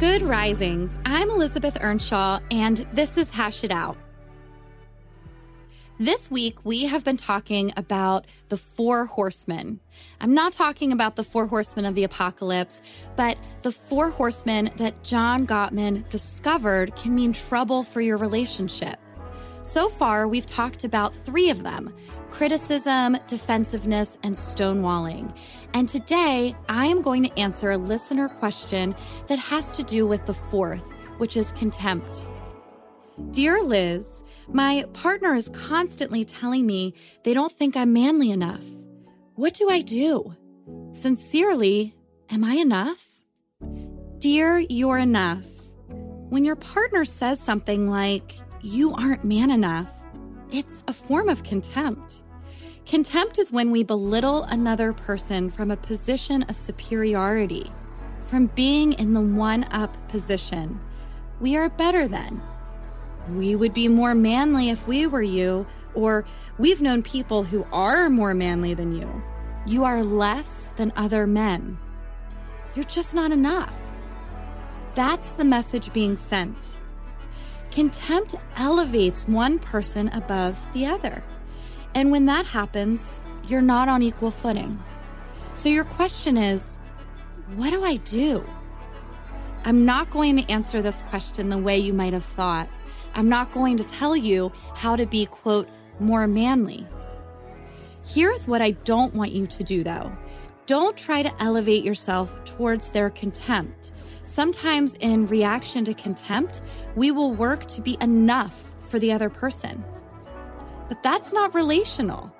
Good risings. I'm Elizabeth Earnshaw, and this is Hash It Out. This week, we have been talking about the four horsemen. I'm not talking about the four horsemen of the apocalypse, but the four horsemen that John Gottman discovered can mean trouble for your relationship. So far, we've talked about three of them criticism, defensiveness, and stonewalling. And today, I am going to answer a listener question that has to do with the fourth, which is contempt. Dear Liz, my partner is constantly telling me they don't think I'm manly enough. What do I do? Sincerely, am I enough? Dear, you're enough. When your partner says something like, you aren't man enough, it's a form of contempt. Contempt is when we belittle another person from a position of superiority, from being in the one up position. We are better than. We would be more manly if we were you, or we've known people who are more manly than you. You are less than other men. You're just not enough. That's the message being sent. Contempt elevates one person above the other. And when that happens, you're not on equal footing. So your question is what do I do? I'm not going to answer this question the way you might have thought. I'm not going to tell you how to be, quote, more manly. Here's what I don't want you to do, though. Don't try to elevate yourself towards their contempt. Sometimes, in reaction to contempt, we will work to be enough for the other person. But that's not relational.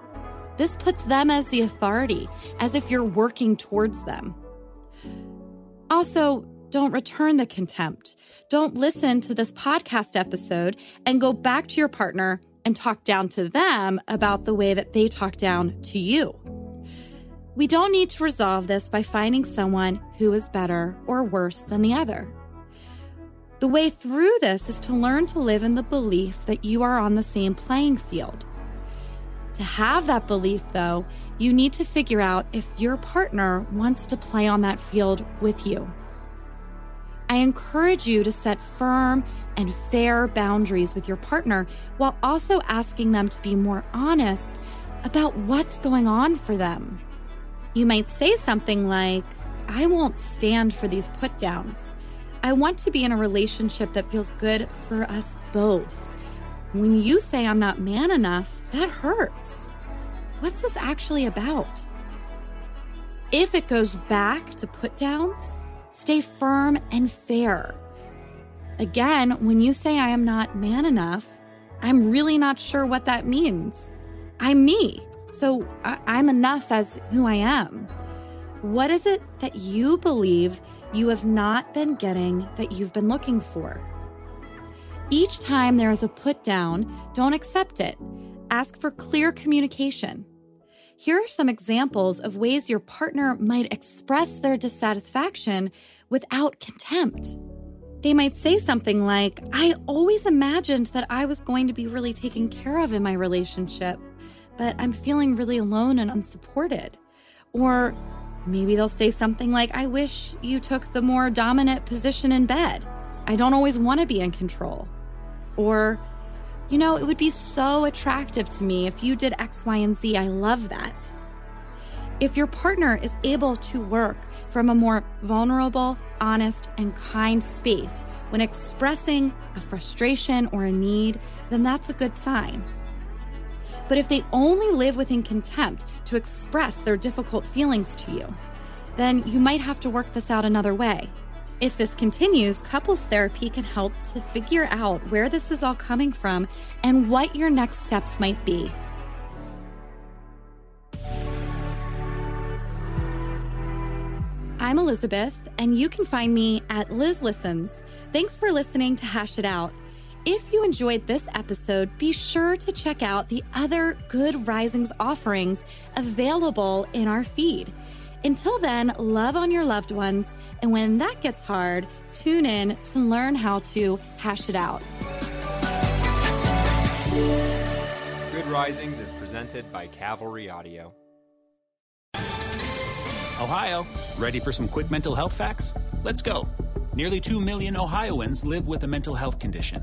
This puts them as the authority, as if you're working towards them. Also, don't return the contempt. Don't listen to this podcast episode and go back to your partner and talk down to them about the way that they talk down to you. We don't need to resolve this by finding someone who is better or worse than the other. The way through this is to learn to live in the belief that you are on the same playing field. To have that belief, though, you need to figure out if your partner wants to play on that field with you. I encourage you to set firm and fair boundaries with your partner while also asking them to be more honest about what's going on for them. You might say something like, I won't stand for these put downs. I want to be in a relationship that feels good for us both. When you say I'm not man enough, that hurts. What's this actually about? If it goes back to put downs, stay firm and fair. Again, when you say I am not man enough, I'm really not sure what that means. I'm me, so I- am enough as who I am. What is it that you believe you have not been getting that you've been looking for? Each time there is a put down, don't accept it. Ask for clear communication. Here are some examples of ways your partner might express their dissatisfaction without contempt. They might say something like, I always imagined that I was going to be really taken care of in my relationship, but I'm feeling really alone and unsupported. Or maybe they'll say something like, I wish you took the more dominant position in bed. I don't always want to be in control. Or, you know, it would be so attractive to me if you did X, Y, and Z. I love that. If your partner is able to work from a more vulnerable, honest, and kind space when expressing a frustration or a need, then that's a good sign. But if they only live within contempt to express their difficult feelings to you, then you might have to work this out another way. If this continues, couples therapy can help to figure out where this is all coming from and what your next steps might be. I'm Elizabeth, and you can find me at Liz Listens. Thanks for listening to Hash It Out. If you enjoyed this episode, be sure to check out the other Good Risings offerings available in our feed. Until then, love on your loved ones, and when that gets hard, tune in to learn how to hash it out. Good Risings is presented by Cavalry Audio. Ohio, ready for some quick mental health facts? Let's go. Nearly 2 million Ohioans live with a mental health condition.